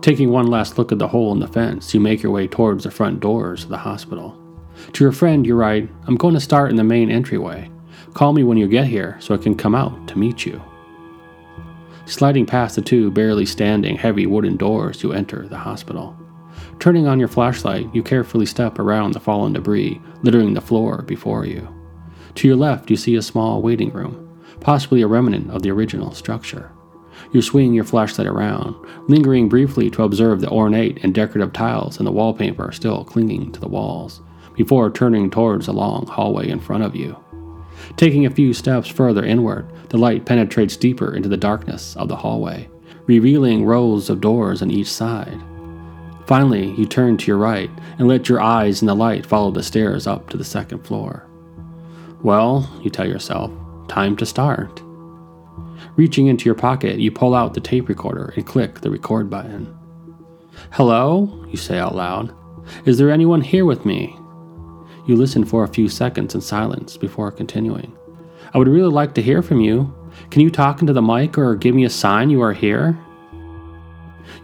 Taking one last look at the hole in the fence, you make your way towards the front doors of the hospital. To your friend, you write, I'm going to start in the main entryway. Call me when you get here so I can come out to meet you. Sliding past the two barely standing heavy wooden doors, you enter the hospital. Turning on your flashlight, you carefully step around the fallen debris littering the floor before you. To your left, you see a small waiting room, possibly a remnant of the original structure. You swing your flashlight around, lingering briefly to observe the ornate and decorative tiles and the wallpaper still clinging to the walls, before turning towards the long hallway in front of you. Taking a few steps further inward, the light penetrates deeper into the darkness of the hallway, revealing rows of doors on each side. Finally, you turn to your right and let your eyes in the light follow the stairs up to the second floor. Well, you tell yourself, time to start. Reaching into your pocket, you pull out the tape recorder and click the record button. Hello, you say out loud. Is there anyone here with me? You listen for a few seconds in silence before continuing. I would really like to hear from you. Can you talk into the mic or give me a sign you are here?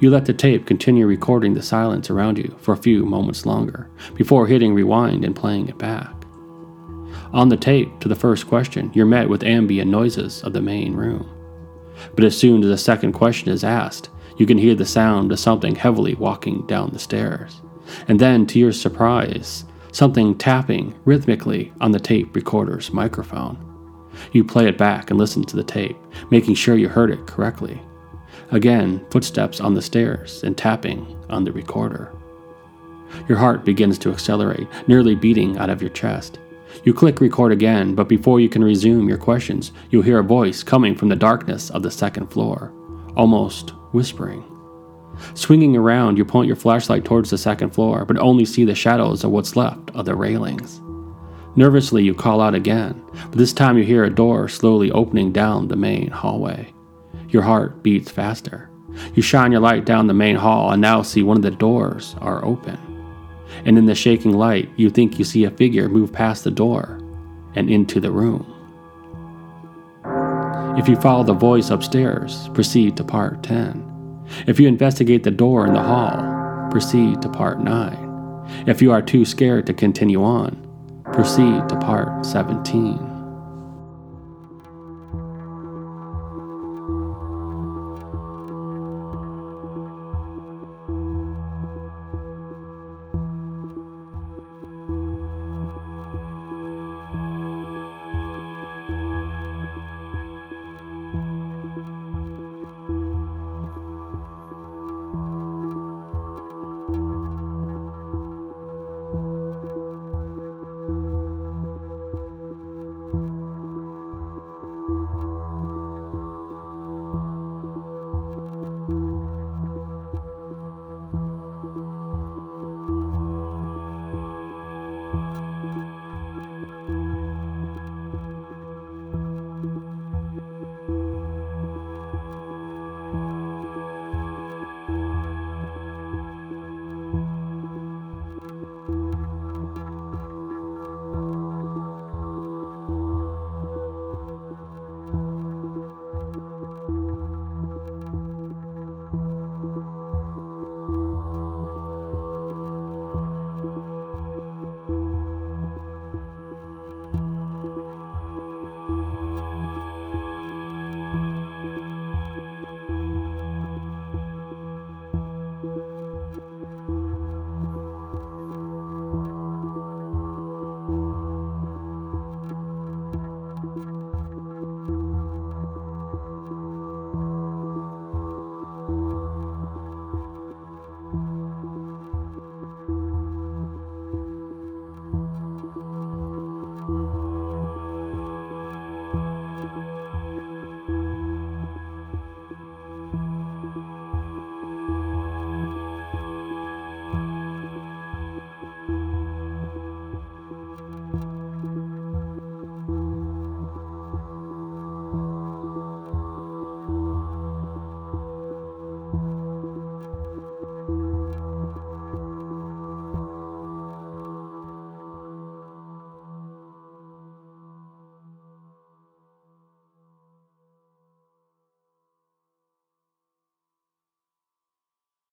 You let the tape continue recording the silence around you for a few moments longer before hitting rewind and playing it back. On the tape, to the first question, you're met with ambient noises of the main room. But as soon as the second question is asked, you can hear the sound of something heavily walking down the stairs. And then, to your surprise, something tapping rhythmically on the tape recorder's microphone. You play it back and listen to the tape, making sure you heard it correctly. Again, footsteps on the stairs and tapping on the recorder. Your heart begins to accelerate, nearly beating out of your chest. You click record again, but before you can resume your questions, you hear a voice coming from the darkness of the second floor, almost whispering. Swinging around, you point your flashlight towards the second floor, but only see the shadows of what's left of the railings. Nervously, you call out again, but this time you hear a door slowly opening down the main hallway. Your heart beats faster. You shine your light down the main hall and now see one of the doors are open. And in the shaking light, you think you see a figure move past the door and into the room. If you follow the voice upstairs, proceed to part 10. If you investigate the door in the hall, proceed to part 9. If you are too scared to continue on, proceed to part 17.